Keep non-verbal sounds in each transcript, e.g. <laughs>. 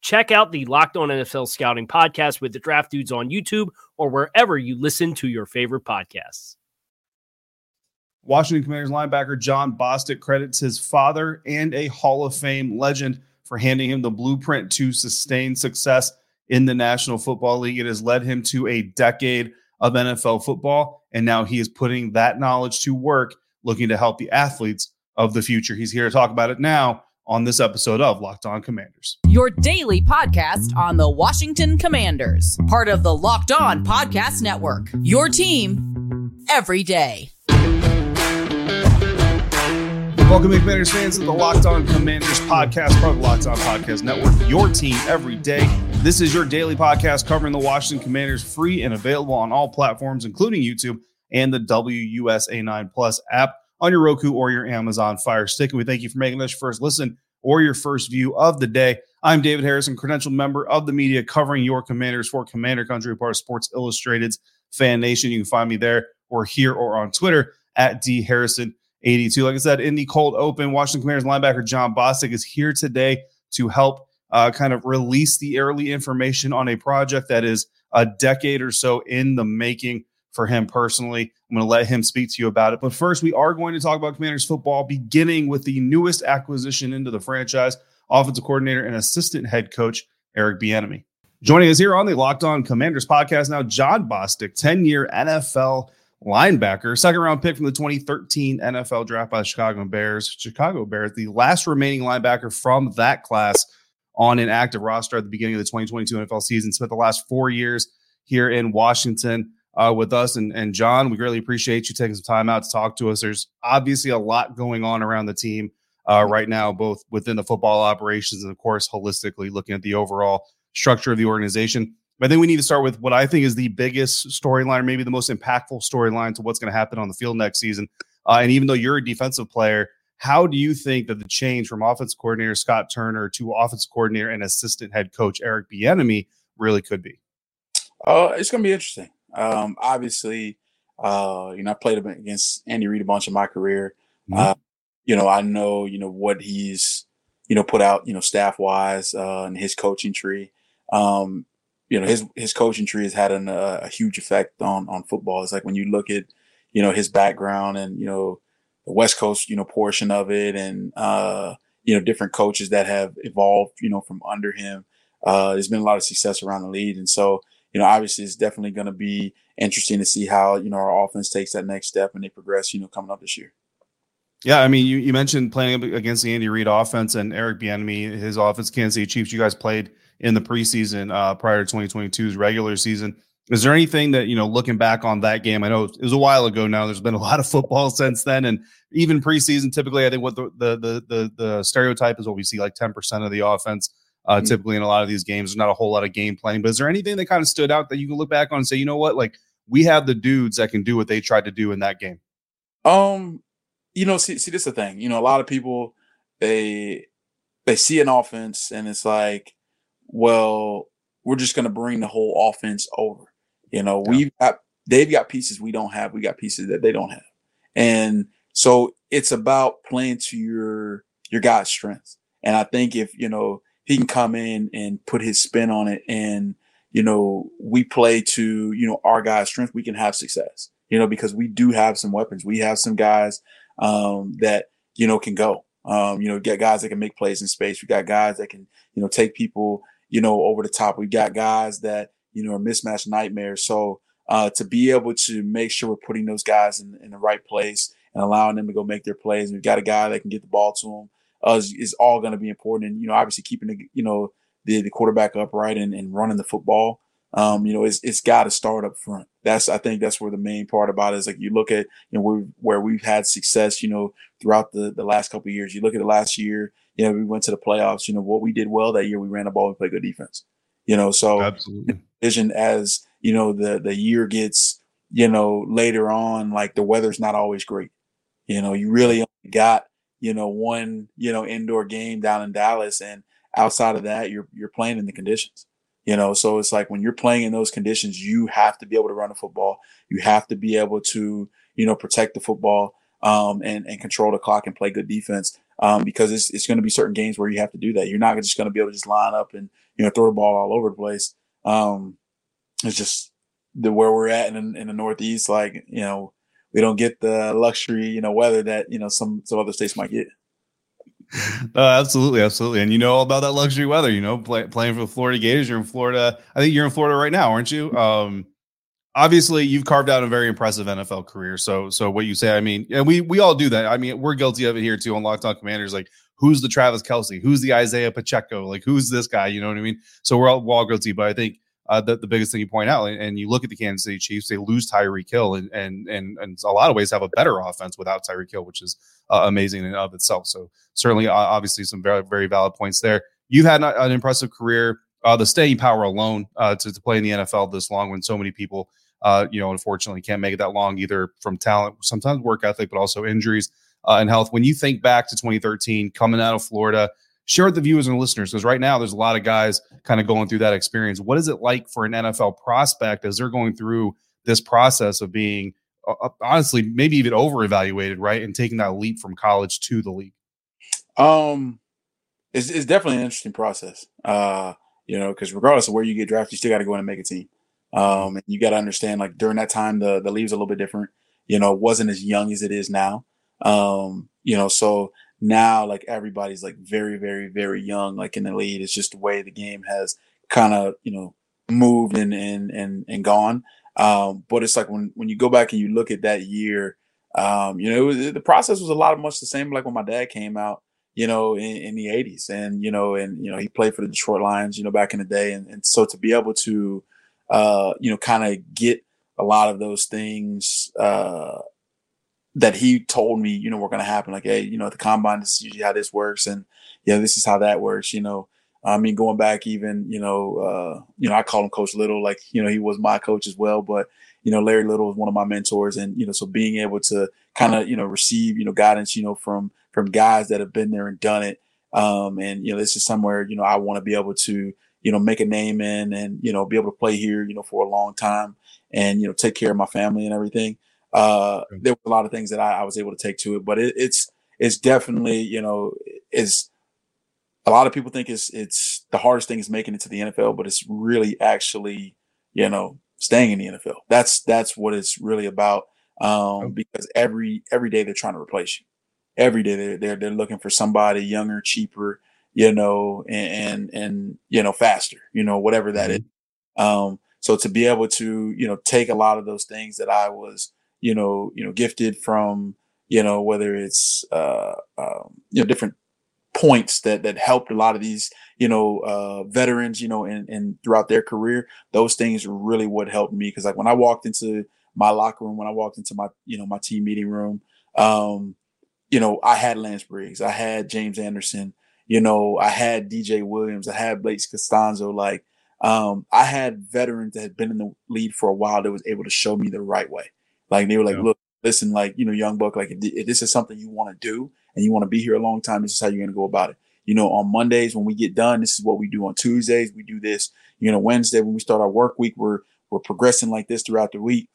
Check out the Locked On NFL Scouting podcast with the draft dudes on YouTube or wherever you listen to your favorite podcasts. Washington Commanders linebacker Jon Bostic credits his father and a Hall of Fame legend for handing him the blueprint to sustain success in the National Football League. It has led him to a decade of NFL football, and now he is putting that knowledge to work, looking to help the athletes of the future. He's here to talk about it now on this episode of Locked On Commanders. Your daily podcast on the Washington Commanders, part of the Locked On Podcast Network. Your team every day. Welcome, Commanders fans, to the Locked On Commanders podcast, part of the Locked On Podcast Network. Your team every day. This is your daily podcast covering the Washington Commanders, free and available on all platforms, including YouTube and the WUSA9 Plus app on your Roku or your Amazon Fire Stick. And we thank you for making us your first listen or your first view of the day. I'm David Harrison, credentialed member of the media covering your Commanders for Commander Country, part of Sports Illustrated's Fan Nation. You can find me there or here or on Twitter at D Harrison. 82. Like I said, in the cold open, Washington Commanders linebacker Jon Bostic is here today to help uh, kind of release the early information on a project that is a decade or so in the making for him personally. I'm going to let him speak to you about it. But first, we are going to talk about Commanders football, beginning with the newest acquisition into the franchise, offensive coordinator and assistant head coach Eric Bieniemy. Joining us here on the Locked On Commanders podcast now, Jon Bostic, 10 year NFL linebacker, second round pick from the 2013 NFL draft by the Chicago Bears. Chicago Bears, the last remaining linebacker from that class on an active roster at the beginning of the 2022 NFL season. Spent the last four years here in Washington uh, with us. And, and Jon, we really appreciate you taking some time out to talk to us. There's obviously a lot going on around the team uh, right now, both within the football operations and, of course, holistically looking at the overall structure of the organization. I think we need to start with what I think is the biggest storyline, or maybe the most impactful storyline to what's going to happen on the field next season. Uh, and even though you're a defensive player, how do you think that the change from offensive coordinator Scott Turner to offensive coordinator and assistant head coach Eric Bieniemy really could be? Uh, it's going to be interesting. Um, obviously, uh, you know, I played against Andy Reid a bunch in my career. Mm-hmm. Uh, you know, I know, you know, what he's, you know, put out, you know, staff wise, uh, and his coaching tree. Um, you know his his coaching tree has had an, uh, a huge effect on on football. It's like when you look at you know his background and you know the West Coast you know portion of it, and uh, you know different coaches that have evolved you know from under him. Uh, there's been a lot of success around the league, and so you know obviously it's definitely going to be interesting to see how you know our offense takes that next step and they progress. You know coming up this year. Yeah, I mean, you, you mentioned playing against the Andy Reid offense and Eric Bieniemy, his offense, Kansas City Chiefs. You guys played in the preseason uh, prior to 2022's regular season. Is there anything that you know, looking back on that game? I know it was a while ago now. There's been a <laughs> lot of football since then, and even preseason. Typically, I think what the the the the, the stereotype is what we see like 10 percent of the offense. Uh, mm-hmm. Typically, in a lot of these games, there's not a whole lot of game planning. But is there anything that kind of stood out that you can look back on and say, you know what, like we have the dudes that can do what they tried to do in that game? Um, you know, see, see, this is the thing. You know, a lot of people they they see an offense and it's like well, we're just going to bring the whole offense over. You know, yeah. we've got, they've got pieces we don't have. We got pieces that they don't have. And so it's about playing to your, your guy's strengths. And I think if, you know, he can come in and put his spin on it and, you know, we play to, you know, our guy's strength, we can have success, you know, because we do have some weapons. We have some guys um, that, you know, can go. Um, you know, get guys that can make plays in space. We got guys that can, you know, take people, you know, over the top. We got guys that, you know, are mismatch nightmares. So uh, to be able to make sure we're putting those guys in, in the right place and allowing them to go make their plays. We've got a guy that can get the ball to them uh, is, is, all going to be important. And, you know, obviously keeping the, you know, the, the quarterback upright and, and running the football. Um, you know, it's, it's got to start up front. That's, I think that's where the main part about it is like you look at, you know, where, where we've had success, you know, throughout the, the last couple years, you look at the last year, you know, we went to the playoffs, you know, what we did well that year, we ran the ball, we played good defense, you know, so absolutely vision as, you know, the, the year gets, you know, later on, like the weather's not always great. You know, you really only got, you know, one, you know, indoor game down in Dallas. And outside of that, you're you're playing in the conditions. You know, so it's like when you're playing in those conditions, you have to be able to run the football. You have to be able to, you know, protect the football um, and and control the clock and play good defense. Um, because it's it's going to be certain games where you have to do that. You're not just going to be able to just line up and you know throw the ball all over the place. Um, it's just the where we're at in, in the Northeast. Like you know, we don't get the luxury, you know, weather that you know some some other states might get. <laughs> Absolutely, absolutely, and you know all about that luxury weather. You know, play, playing for the Florida Gators. You're in Florida. I think you're in Florida right now, aren't you? Um, obviously, you've carved out a very impressive NFL career. So, so what you say, I mean, and we we all do that. I mean, we're guilty of it here too on Locked On Commanders. Like, who's the Travis Kelce? Who's the Isaiah Pacheco? Like, who's this guy? You know what I mean? So we're all, we're all guilty. But I think uh, the, the biggest thing you point out. And, and, you look at the Kansas City Chiefs, they lose Tyreek Hill, and, and, and, and a lot of ways have a better offense without Tyreek Hill, which is uh, amazing in of itself. So certainly, uh, obviously some very, very valid points there. You've had an, an impressive career. Uh, the staying power alone uh, to, to play in the NFL this long when so many people, uh, you know, unfortunately can't make it that long either from talent, sometimes work ethic, but also injuries and health. When you think back to 2013, coming out of Florida, share with the viewers and listeners because right now there's a lot of guys kind of going through that experience. What is it like for an NFL prospect as they're going through this process of being uh, uh honestly maybe even over evaluated, right, and taking that leap from college to the league? Um, it's, it's definitely an interesting process. Uh, you know, because regardless of where you get drafted, you still got to go in and make a team. Um, and you got to understand, like during that time, the the league's a little bit different. You know, it wasn't as young as it is now. Um, you know, so now like everybody's like very very very young like in the lead it's just the way the game has kind of you know moved and and and, and gone. Um, but it's like when when you go back and you look at that year um, you know was, the process was a lot of much the same like when my dad came out you know in, in, the 80s and you know and you know he played for the detroit lions you know back in the day. And, and so to be able to uh, you know kind of get a lot of those things uh, that he told me, you know, were going to happen. Like, hey, you know, the combine, this is usually how this works, and yeah, this is how that works. You know, I mean, going back even, you know, uh, you know, I call him Coach Little, like, you know, he was my coach as well, but you know, Larry Little was one of my mentors, and you know, so being able to kind of, you know, receive, you know, guidance, you know, from from guys that have been there and done it, um, and you know, this is somewhere, you know, I want to be able to, you know, make a name in, and you know, be able to play here, you know, for a long time, and you know, take care of my family and everything uh, there were a lot of things that I, I was able to take to it, but it, it's it's definitely you know is a lot of people think it's it's the hardest thing is making it to the NFL, but it's really actually you know staying in the NFL. That's that's what it's really about. Um, because every every day they're trying to replace you. Every day they're they're, they're looking for somebody younger, cheaper, you know, and and, and you know faster, you know, whatever that mm-hmm. Um, so to be able to you know take a lot of those things that I was you know, you know, gifted from, you know, whether it's, uh, um, you know, different points that, that helped a lot of these, you know, uh, veterans, you know, and, and throughout their career, those things really what helped me. Cause like when I walked into my locker room, when I walked into my, you know, my team meeting room, um, you know, I had Lance Briggs, I had James Anderson, you know, I had DJ Williams, I had Blake Costanzo, like, um, I had veterans that had been in the lead for a while that was able to show me the right way. Like they were like, yeah. look, listen, like, you know, young buck, like if, if this is something you want to do and you want to be here a long time, this is how you're going to go about it. You know, on Mondays when we get done, this is what we do. On Tuesdays, we do this. You know, Wednesday when we start our work week, we're we're progressing like this throughout the week.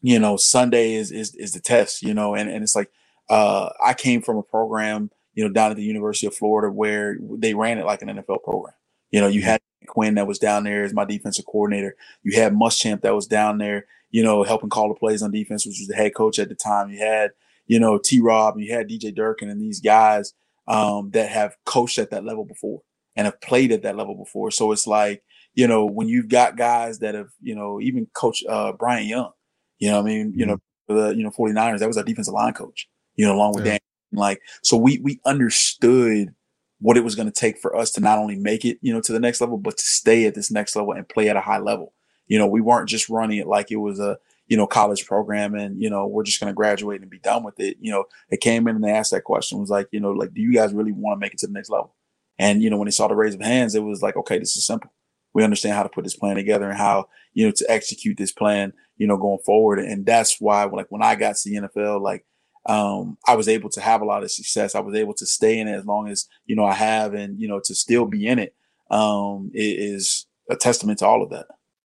You know, Sunday is is is the test. You know, and and it's like uh, I came from a program, you know, down at the University of Florida where they ran it like an NFL program. You know, you had Quinn that was down there as my defensive coordinator. You had Muschamp that was down there, you know, helping call the plays on defense, which was the head coach at the time. You had, you know, T Rob, you had DJ Durkin and these guys um, that have coached at that level before and have played at that level before. So it's like, you know, when you've got guys that have, you know, even coach uh, Bryant Young, you know, I mean, you know, mm-hmm. the, you know, 49ers, that was our defensive line coach, you know, along with yeah. Dan. Like, so we, we understood what it was going to take for us to not only make it, you know, to the next level, but to stay at this next level and play at a high level. You know, we weren't just running it like it was a, you know, college program and, you know, we're just going to graduate and be done with it. You know, they came in and they asked that question was like, you know, like, do you guys really want to make it to the next level? And, you know, when they saw the raise of hands, it was like, okay, this is simple. We understand how to put this plan together and how, you know, to execute this plan, you know, going forward. And that's why, like, when I got to the NFL, like, um, I was able to have a lot of success. I was able to stay in it as long as, you know, I have and, you know, to still be in it, um, it is a testament to all of that.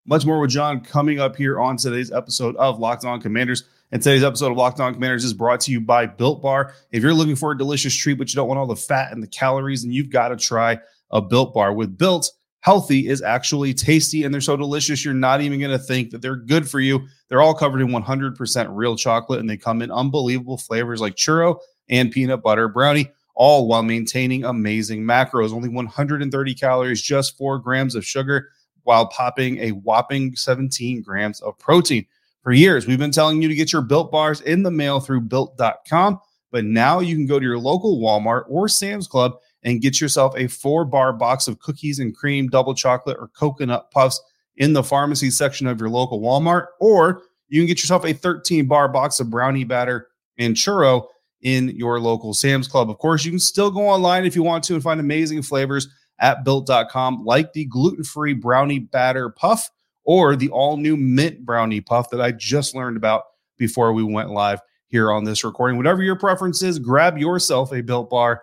Much more with Jon coming up here on today's episode of Locked On Commanders. And today's episode of Locked On Commanders is brought to you by Built Bar. If you're looking for a delicious treat, but you don't want all the fat and the calories, then you've got to try a Built Bar. With Built, healthy is actually tasty and they're so delicious you're not even going to think that they're good for you. They're all covered in 100% real chocolate and they come in unbelievable flavors like churro and peanut butter brownie, all while maintaining amazing macros. Only 130 calories, just 4 grams of sugar, while popping a whopping 17 grams of protein. For years, we've been telling you to get your built bars in the mail through built.com, but now you can go to your local Walmart or Sam's Club and get yourself a four bar box of cookies and cream, double chocolate, or coconut puffs in the pharmacy section of your local Walmart. Or you can get yourself a 13 bar box of brownie batter and churro in your local Sam's Club. Of course, you can still go online if you want to and find amazing flavors at built.com, like the gluten free brownie batter puff or the all new mint brownie puff that I just learned about before we went live here on this recording. Whatever your preference is, grab yourself a built bar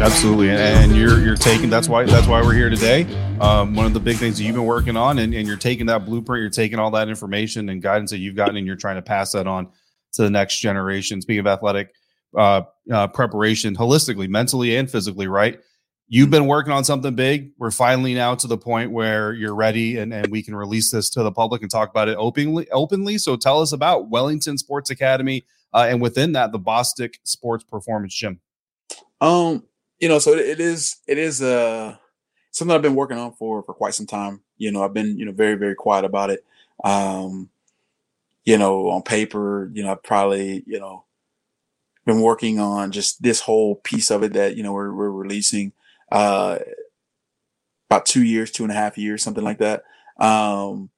Absolutely, and you're you're taking that's why that's why we're here today. Um, one of the big things that you've been working on, and, and you're taking that blueprint, you're taking all that information and guidance that you've gotten, and you're trying to pass that on to the next generation. Speaking of athletic uh, uh, preparation, holistically, mentally, and physically, right? You've been working on something big. We're finally now to the point where you're ready, and, and we can release this to the public and talk about it openly. Openly, so tell us about Wellington Sports Academy, uh, and within that, the Bostic Sports Performance Gym. Um, you know, so it is it is uh something I've been working on for for quite some time. You know, I've been you know very very quiet about it. Um, you know, on paper, you know, I've probably you know been working on just this whole piece of it that you know we're we're releasing uh about two years, two and a half years, something like that. Um,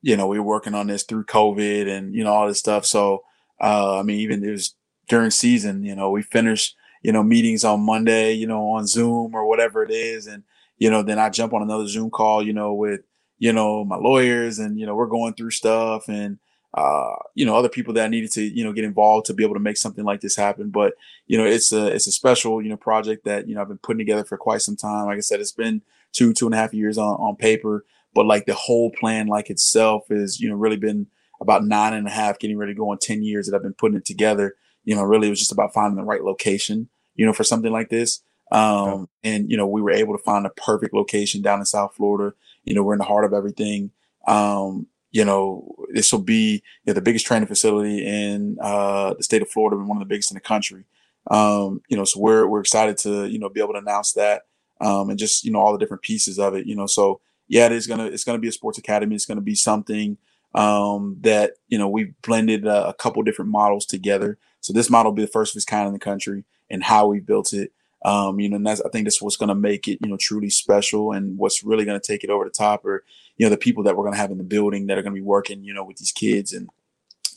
you know, we were working on this through COVID and you know all this stuff. So uh, I mean, even it was during season. You know, we finished you know, meetings on Monday, you know, on Zoom or whatever it is. And, you know, then I jump on another Zoom call, you know, with, you know, my lawyers and, you know, we're going through stuff and, uh, you know, other people that I needed to, you know, get involved to be able to make something like this happen. But, you know, it's a, it's a special, you know, project that, you know, I've been putting together for quite some time. Like I said, it's been two, two and a half years on, on paper, but like the whole plan, like itself is, you know, really been about nine and a half, getting ready to go on 10 years that I've been putting it together you know, really it was just about finding the right location, you know, for something like this. Um, yeah. and, you know, we were able to find a perfect location down in South Florida. You know, we're in the heart of everything. Um, you know, this will be you know, the biggest training facility in, uh, the state of Florida and one of the biggest in the country. Um, you know, so we're, we're excited to, you know, be able to announce that, um, and just, you know, all the different pieces of it, you know, so yeah, it is going to, it's to be a sports academy. It's going to be something, um, that, you know, we've blended a, a couple different models together So this model will be the first of its kind in the country, and how we built it. Um, you know, and that's I think that's what's going to make it, you know, truly special, and what's really going to take it over the top, or you know, the people that we're going to have in the building that are going to be working, you know, with these kids, and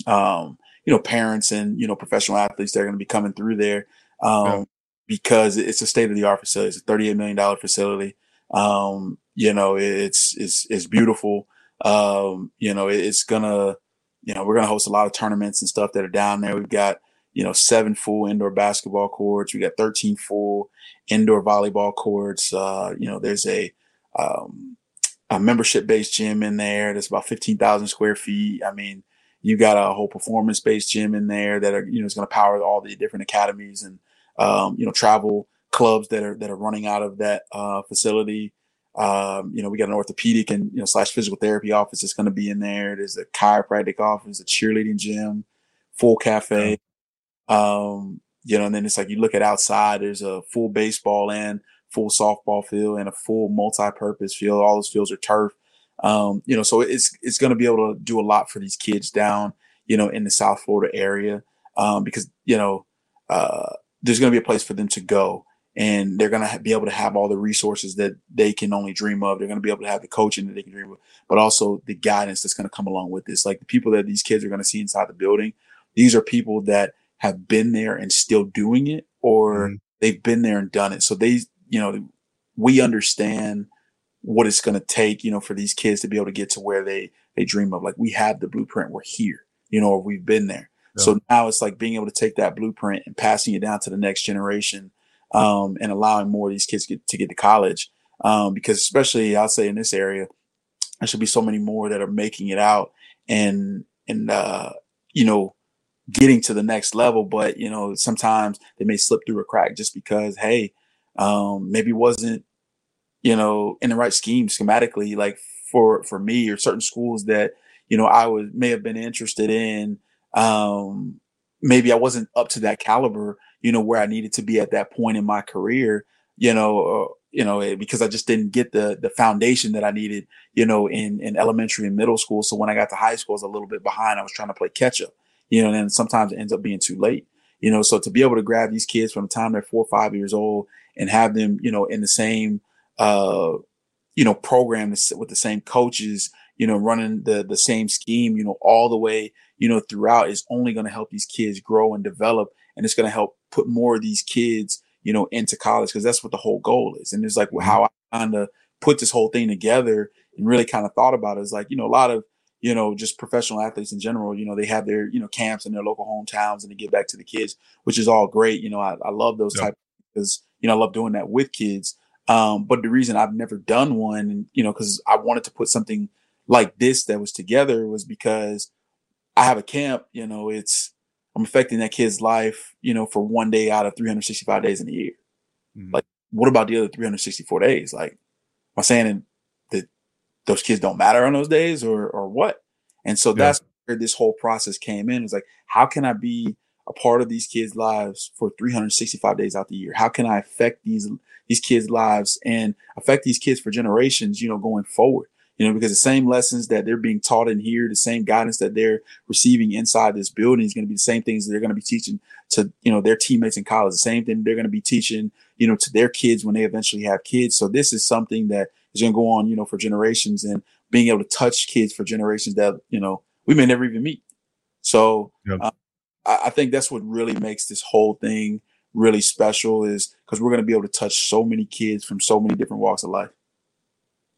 um, you know, parents and you know, professional athletes that are going to be coming through there, um, yeah. because it's a state of the art facility. It's a thirty-eight million dollar facility. Um, you know, it's it's it's beautiful. Um, you know, it's gonna, you know, we're gonna host a lot of tournaments and stuff that are down there. We've got you know, seven full indoor basketball courts. We got 13 full indoor volleyball courts. Uh, you know, there's a, um, a membership based gym in there that's about 15,000 square feet. I mean, you got a whole performance based gym in there that are, you know, is going to power all the different academies and, um, you know, travel clubs that are, that are running out of that, uh, facility. Um, you know, we got an orthopedic and, you know, slash physical therapy office that's going to be in there. There's a chiropractic office, a cheerleading gym, full cafe. Um, you know, and then it's like you look at outside, there's a full baseball and full softball field and a full multi-purpose field. All those fields are turf. Um, you know, so it's it's going to be able to do a lot for these kids down, you know, in the South Florida area, um, because you know, uh, there's going to be a place for them to go, and they're going to be able to have all the resources that they can only dream of. They're going to be able to have the coaching that they can dream of, but also the guidance that's going to come along with this. Like the people that these kids are going to see inside the building, these are people that have been there and still doing it or mm they've been there and done it. So they, you know, we understand what it's going to take, you know, for these kids to be able to get to where they, they dream of. Like we have the blueprint. We're here, you know, or we've been there. Yeah. So now it's like being able to take that blueprint and passing it down to the next generation, um, and allowing more of these kids get, to get to college. Um, because especially I'll say in this area, there should be so many more that are making it out and, and, uh, you know, getting to the next level. But you know, sometimes they may slip through a crack just because, hey, um, maybe wasn't, you know, in the right scheme schematically, like for for me or certain schools that you know I was may have been interested in. Um, maybe I wasn't up to that caliber, you know, where I needed to be at that point in my career, you know, you know, eh, because I just didn't get the the foundation that I needed, you know, in in elementary and middle school. So when I got to high school, I was a little bit behind. I was trying to play catch up you know, and then sometimes it ends up being too late, you know. So to be able to grab these kids from the time they're four or five years old and have them, you know, in the same, uh, you know, program with the same coaches, you know, running the the same scheme, you know, all the way, you know, throughout is only going to help these kids grow and develop, and it's going to help put more of these kids, you know, into college because that's what the whole goal is. And it's like well, how I kind of put this whole thing together and really kind of thought about it is like, you know, a lot of you know, just professional athletes in general, you know, they have their, you know, camps in their local hometowns and they get back to the kids, which is all great. You know, I, I love those yep. type because, you know, I love doing that with kids. Um, but the reason I've never done one, you know, because I wanted to put something like this that was together was because I have a camp, you know, it's, I'm affecting that kid's life, you know, for one day out of 365 days in a year. Mm-hmm. Like, what about the other 364 days? Like, am I saying those kids don't matter on those days or or what? And so that's where this whole process came in. It's like, how can I be a part of these kids' lives for 365 days out the year? How can I affect these these kids' lives and affect these kids for generations, you know, going forward? You know, because the same lessons that they're being taught in here, the same guidance that they're receiving inside this building is going to be the same things they're going to be teaching to, you know, their teammates in college, the same thing they're going to be teaching, you know, to their kids when they eventually have kids. So this is something that is going to go on, you know, for generations and being able to touch kids for generations that, you know, we may never even meet. So yep. uh, I, I think that's what really makes this whole thing really special is because we're going to be able to touch so many kids from so many different walks of life.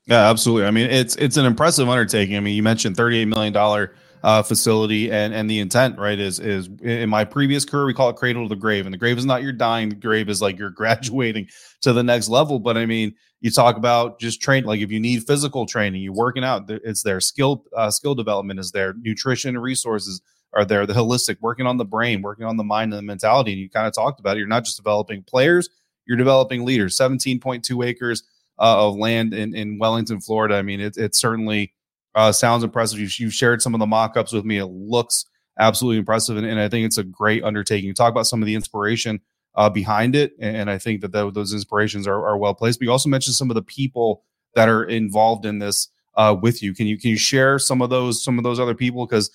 Yeah, absolutely. I mean, it's it's an impressive undertaking. I mean, you mentioned thirty-eight million dollar uh, facility, and and the intent, right, is is in my previous career we call it cradle to the grave, and the grave is not your dying, the grave is like you're <laughs> graduating to the next level. But I mean, you talk about just train like if you need physical training you working out it's there. Skill uh, skill development is there. Nutrition resources are there. The holistic working on the brain working on the mind and the mentality. And you kind of talked about it. You're not just developing players you're developing leaders. 17.2 acres uh, of land in, in wellington florida. I mean it, it certainly uh, sounds impressive you've, you've, shared some of the mock-ups with me it looks absolutely impressive and, and i think it's a great undertaking you talk about some of the inspiration uh, behind it. And I think that the, those inspirations are, are well placed. But you also mentioned some of the people that are involved in this uh, with you. Can you can you share some of those some of those other people? Because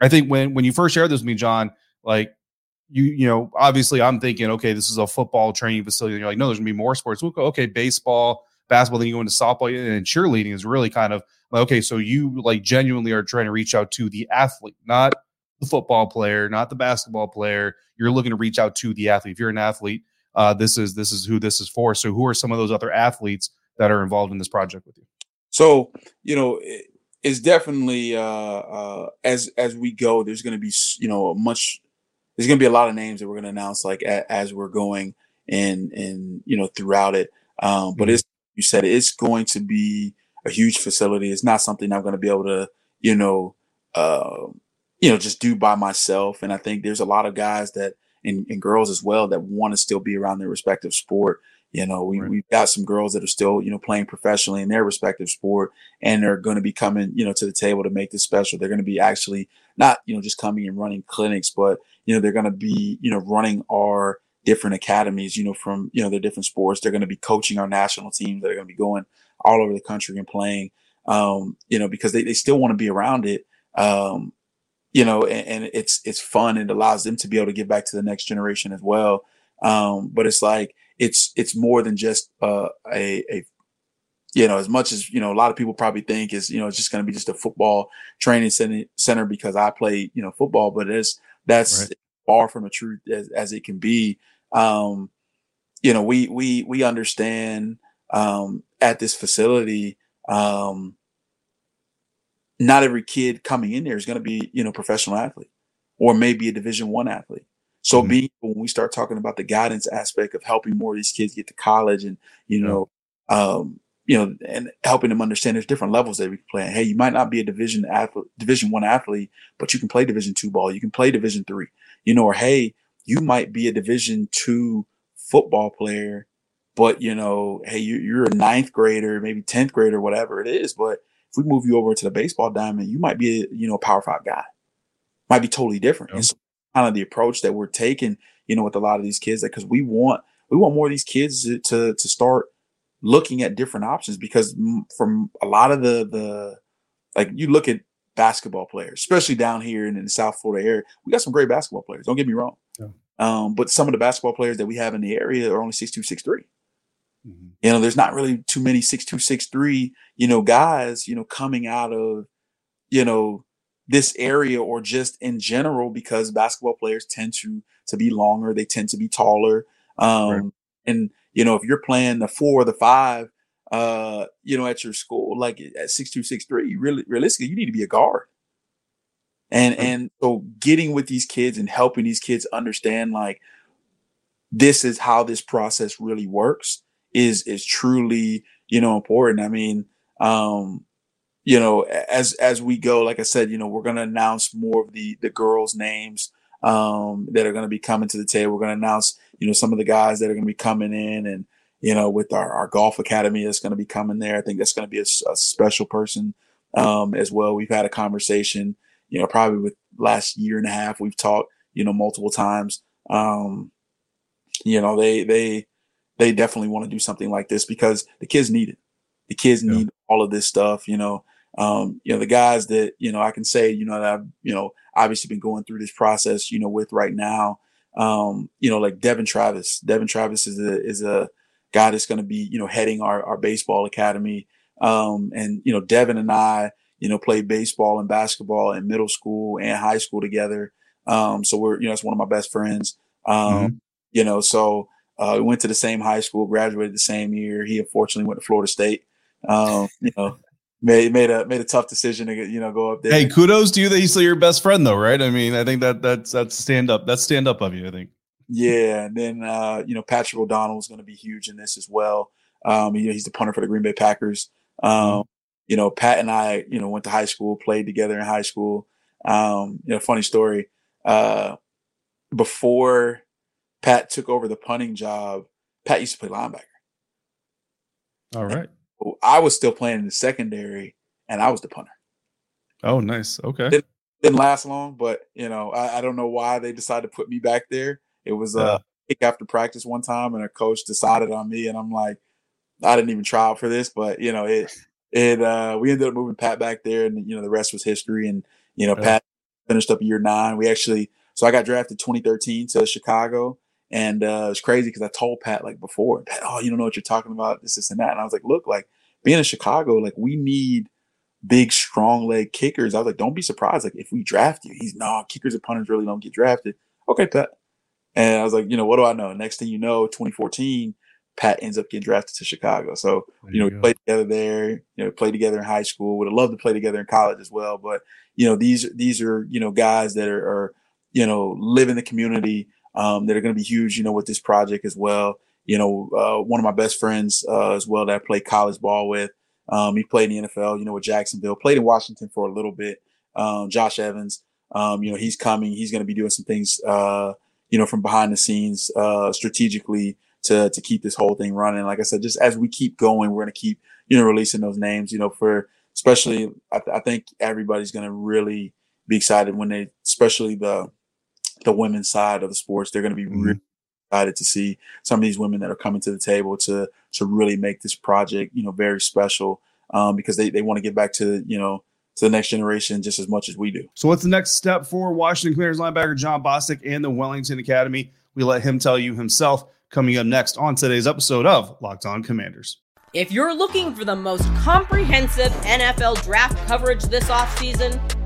I think when when you first shared this with me, Jon, like you you know obviously I'm thinking okay this is a football training facility. And you're like no, there's gonna be more sports. We'll go, okay, baseball, basketball. Then you go into softball and cheerleading is really kind of okay. So you like genuinely are trying to reach out to the athlete, not the football player, not the basketball player. You're looking to reach out to the athlete. If you're an athlete, uh, this is this is who this is for. So who are some of those other athletes that are involved in this project with you? So you know. It, it's definitely uh, uh, as as we go. There's going to be you know a much there's going to be a lot of names that we're going to announce like a, as we're going and and you know throughout it. Um, but mm-hmm. it's you said it's going to be a huge facility. It's not something I'm going to be able to you know uh, you know just do by myself. And I think there's a lot of guys that and, and girls as well that want to still be around their respective sport. You know, we, right. we've got some girls that are still, you know, playing professionally in their respective sport and they're going to be coming, you know, to the table to make this special. They're going to be actually not, you know, just coming and running clinics, but you know, they're going to be, you know, running our different academies, you know, from, you know, their different sports. They're going to be coaching our national teams that are going to be going all over the country and playing, um, you know, because they, they still want to be around it. Um, you know, and, and, it's, it's fun and allows them to be able to give back to the next generation as well. Um, but it's like, it's, it's more than just, uh, a, a, you know, as much as, you know, a lot of people probably think is, you know, it's just going to be just a football training center because I play, you know, football, but it's, that's right. far from the truth as, as it can be. Um, you know, we we we understand um, at this facility, um, not every kid coming in there is going to be you know professional athlete or maybe a Division One athlete. So mm-hmm. being when we start talking about the guidance aspect of helping more of these kids get to college and you know um, you know, and helping them understand there's different levels that we can play. Hey, you might not be a division athlete, division one athlete, but you can play division two ball. You can play division three, you know, or hey, you might be a division two football player, but you know, hey, you, are a ninth grader, maybe 10th grader, whatever it is. But if we move you over to the baseball diamond, you might be a, you know, a power five guy. Might be totally different. Yep. And so kind of the approach that we're taking, you know, with a lot of these kids, because we want, we want more of these kids to, to, to start looking at different options because from a lot of the the like you look at basketball players, especially down here in, in the South Florida area, we got some great basketball players. Don't get me wrong. Yeah. Um, but some of the basketball players that we have in the area are only six two, six three. Mm-hmm. You know, there's not really too many six two, six three, you know, guys, you know, coming out of, you know, this area or just in general because basketball players tend to to be longer, they tend to be taller. Um, right. and you know, if you're playing the four or the five, uh, you know, at your school, like at six two, six three, really realistically, you need to be a guard. And mm-hmm. and so getting with these kids and helping these kids understand like this is how this process really works is is truly, you know, important. I mean, um, you know, as as we go, like I said, you know, we're gonna announce more of the the girls' names um, that are to be coming to the table. We're to announce, you know, some of the guys that are to be coming in and, you know, with our, our golf academy that's going to be coming there. I think that's going to be a, a special person um, as well. We've had a conversation, you know, probably with last year and a half. We've talked, you know, multiple times. Um, you know, they, they, they definitely want to do something like this because the kids need it. The kids yeah. need all of this stuff, you know, um, you know, the guys that, you know, I can say, you know, that I've, you know, obviously been going through this process, you know, with right now. Um, you know, like Devin Travis. Devin Travis is a is a guy that's going to be, you know, heading our our baseball academy. Um, and you know, Devin and I, you know, played baseball and basketball in middle school and high school together. Um, so we're, you know, it's one of my best friends. Um, mm-hmm. you know, so uh, we went to the same high school, graduated the same year. He unfortunately went to Florida State. Um, you know, <laughs> made made a made a tough decision to you know go up there. Hey, kudos to you that he's still your best friend though, right? I mean, I think that that's that's stand up. That's stand up of you, I think. Yeah, and then uh, you know Patrick O'Donnell is going to be huge in this as well. Um, you know, he's the punter for the Green Bay Packers. Um, mm-hmm. you know, Pat and I, you know, went to high school, played together in high school. Um, you know, funny story. Uh, before Pat took over the punting job, Pat used to play linebacker. All right. I was still playing in the secondary, and I was the punter. Oh, nice. Okay. Didn't, didn't last long, but you know, I, I, don't know why they decided to put me back there. It was a uh, kick after practice one time, and a coach decided on me, and I'm like, I didn't even try out for this, but you know, it it uh, we ended up moving Pat back there, and you know, the rest was history. And you know, yeah. Pat finished up year nine. We actually So I got drafted 2013 to Chicago. And uh, it's crazy because I told Pat like before, Pat, oh, you don't know what you're talking about, this, this, and that. And I was like, look, like being in Chicago, like we need big, strong leg kickers. I was like, don't be surprised. Like if we draft you, he's no kickers and punters really don't get drafted. Okay, Pat. And I was like, you know, what do I know? Next thing you know, 2014, Pat ends up getting drafted to Chicago. So, there you know, we played together there, you know, played together in high school, would have loved to play together in college as well. But, you know, these, these are, you know, guys that are, are you know, live in the community, um, that are going to be huge, you know, with this project as well. You know, uh, one of my best friends, uh, as well that I played college ball with, um, he played in the NFL, you know, with Jacksonville, played in Washington for a little bit. Um, Josh Evans, um, you know, he's coming, he's going to be doing some things, uh, you know, from behind the scenes, uh, strategically to, to keep this whole thing running. Like I said, just as we keep going, we're going to keep, you know, releasing those names, you know, for especially, I, th- I think everybody's going to really be excited when they, especially the, the women's side of the sports, they're going to be mm-hmm. really excited to see some of these women that are coming to the table to, to really make this project, you know, very special, um, because they, they want to get back to, you know, to the next generation just as much as we do. So, what's the next step for Washington Commanders linebacker Jon Bostic and the Wellington Academy? We let him tell you himself coming up next on today's episode of Locked On Commanders. If you're looking for the most comprehensive NFL draft coverage this offseason,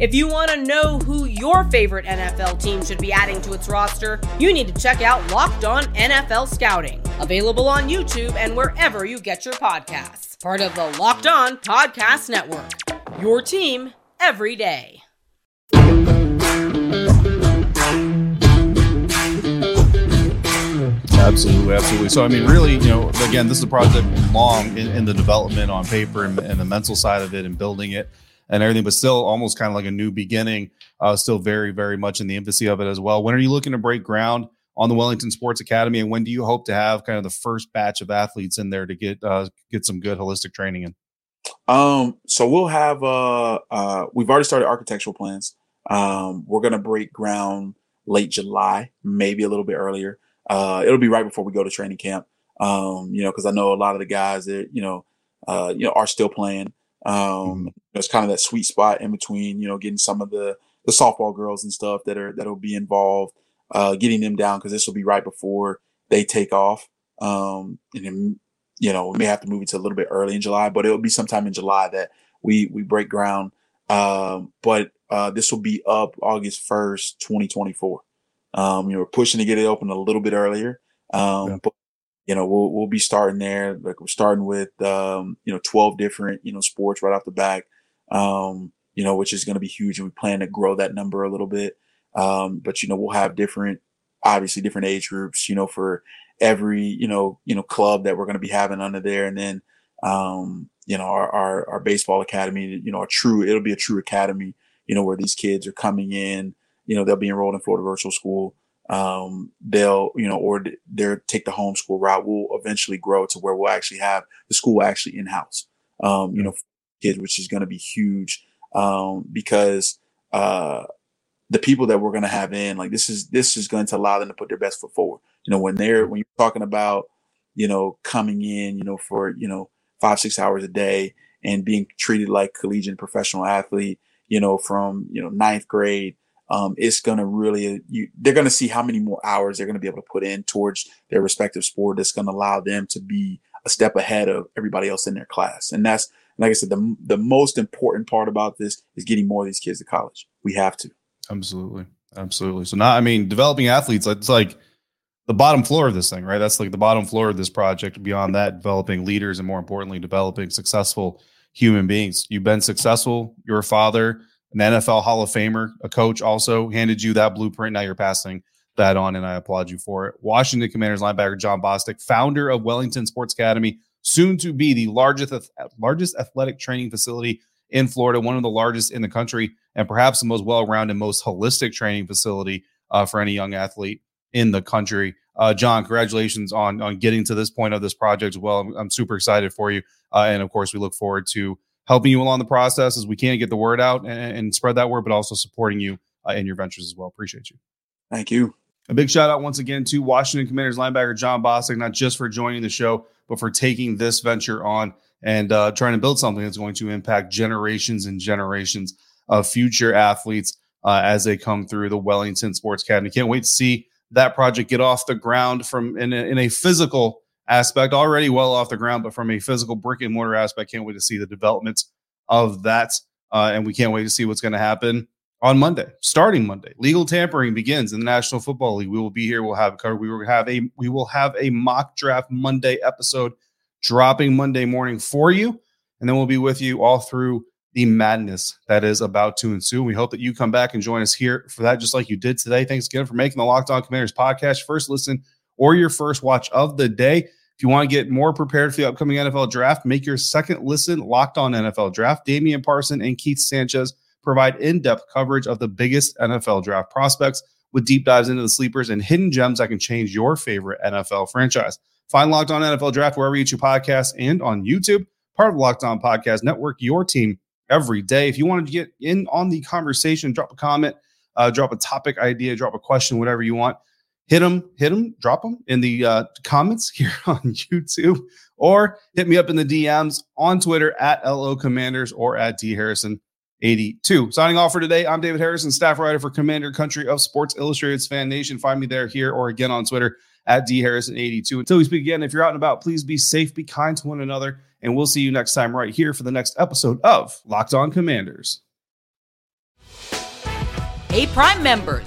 If you want to know who your favorite NFL team should be adding to its roster, you need to check out Locked On NFL Scouting, available on YouTube and wherever you get your podcasts. Part of the Locked On Podcast Network. Your team every day. Absolutely, absolutely. So, I mean, really, you know, again, this is a project long in, in the development on paper and, and the mental side of it and building it and everything, but still almost kind of like a new beginning. Uh, still very, very much in the infancy of it as well. When are you looking to break ground on the Wellington Sports Academy, and when do you hope to have kind of the first batch of athletes in there to get uh, get some good holistic training in? Um, so we'll have uh, uh, we've already started architectural plans. Um, we're gonna break ground late July, maybe a little bit earlier. Uh, it'll be right before we go to training camp. Um, you know, because I know a lot of the guys that you know, uh, you know, are still playing. Um, it's kind of that sweet spot in between, you know, getting some of the the softball girls and stuff that are that'll be involved, uh, getting them down because this will be right before they take off. Um, and then, you know, we may have to move it to a little bit early in July, but it'll be sometime in July that we we break ground. Um, but uh, this will be up August first, twenty twenty four. Um, you know, we're pushing to get it open a little bit earlier. Um, yeah. but you know, we'll we'll be starting there. Like we're starting with um, you know, 12 different, you know, sports right off the back. Um, you know, which is going to be huge and we plan to grow that number a little bit. Um, but you know, we'll have different obviously different age groups, you know, for every, you know, you know, club that we're going to be having under there and then um, you know, our, our our baseball academy, you know, a true it'll be a true academy, you know, where these kids are coming in, you know, they'll be enrolled in Florida Virtual School um, they'll, you know, or they'll take the homeschool route. We'll eventually grow to where we'll actually have the school actually in house, um, you know, kids, which is going to be huge, um, because, uh, the people that we're going to have in, like this is, this is going to allow them to put their best foot forward. You know, when they're, when you're talking about, you know, coming in, you know, for, you know, five, six hours a day and being treated like collegiate professional athlete, you know, from, you know, ninth grade, um, it's going to really, you, they're going to see how many more hours they're going to be able to put in towards their respective sport. That's going to allow them to be a step ahead of everybody else in their class. And that's, like I said, the, the most important part about this is getting more of these kids to college. We have to. Absolutely. Absolutely. So now, I mean, developing athletes, it's like the bottom floor of this thing, right? That's like the bottom floor of this project. Beyond that, developing leaders and more importantly, developing successful human beings. You've been successful. You're a father an NFL Hall of Famer, a coach also handed you that blueprint. Now you're passing that on, and I applaud you for it. Washington Commanders linebacker Jon Bostic, founder of Wellington Sports Academy, soon to be the largest largest athletic training facility in Florida, one of the largest in the country, and perhaps the most well-rounded, most holistic training facility uh, for any young athlete in the country. Uh, Jon, congratulations on on getting to this point of this project well. I'm, I'm super excited for you, uh, and of course, we look forward to helping you along the process as we can get the word out and, and spread that word, but also supporting you uh, in your ventures as well. Appreciate you. Thank you. A big shout out once again to Washington Commanders linebacker Jon Bostic, not just for joining the show, but for taking this venture on and uh, trying to build something that's going to impact generations and generations of future athletes uh, as they come through the Wellington Sports Academy. Can't wait to see that project get off the ground from in a, in a physical aspect, already well off the ground, but from a physical brick and mortar aspect, can't wait to see the developments of that. Uh, and we can't wait to see what's going to happen on Monday, starting Monday. Legal tampering begins in the National Football League. We will be here. We'll have covered. We will have a we will have a mock draft Monday episode dropping Monday morning for you, and then we'll be with you all through the madness that is about to ensue. We hope that you come back and join us here for that, just like you did today. Thanks again for making the Locked On Commanders podcast first listen or your first watch of the day. If you want to get more prepared for the upcoming NFL draft, make your second listen Locked On NFL Draft. Damian Parson and Keith Sanchez provide in depth coverage of the biggest NFL draft prospects with deep dives into the sleepers and hidden gems that can change your favorite NFL franchise. Find Locked On NFL Draft wherever you get podcasts and on YouTube, part of Locked On Podcast Network, your team every day. If you wanted to get in on the conversation, drop a comment, uh, drop a topic idea, drop a question, whatever you want. Hit them, hit them, drop them in the uh, comments <laughs> here on YouTube, or hit me up in the DMs on Twitter at LO Commanders or at D Harrison 82. Signing off for today, I'm David Harrison, staff writer for Commander Country of Sports Illustrated's Fan Nation. Find me there, here, or again on Twitter at D Harrison 82. Until we speak again, if you're out and about, please be safe, be kind to one another, and we'll see you next time right here for the next episode of Locked On Commanders. Hey, Prime members,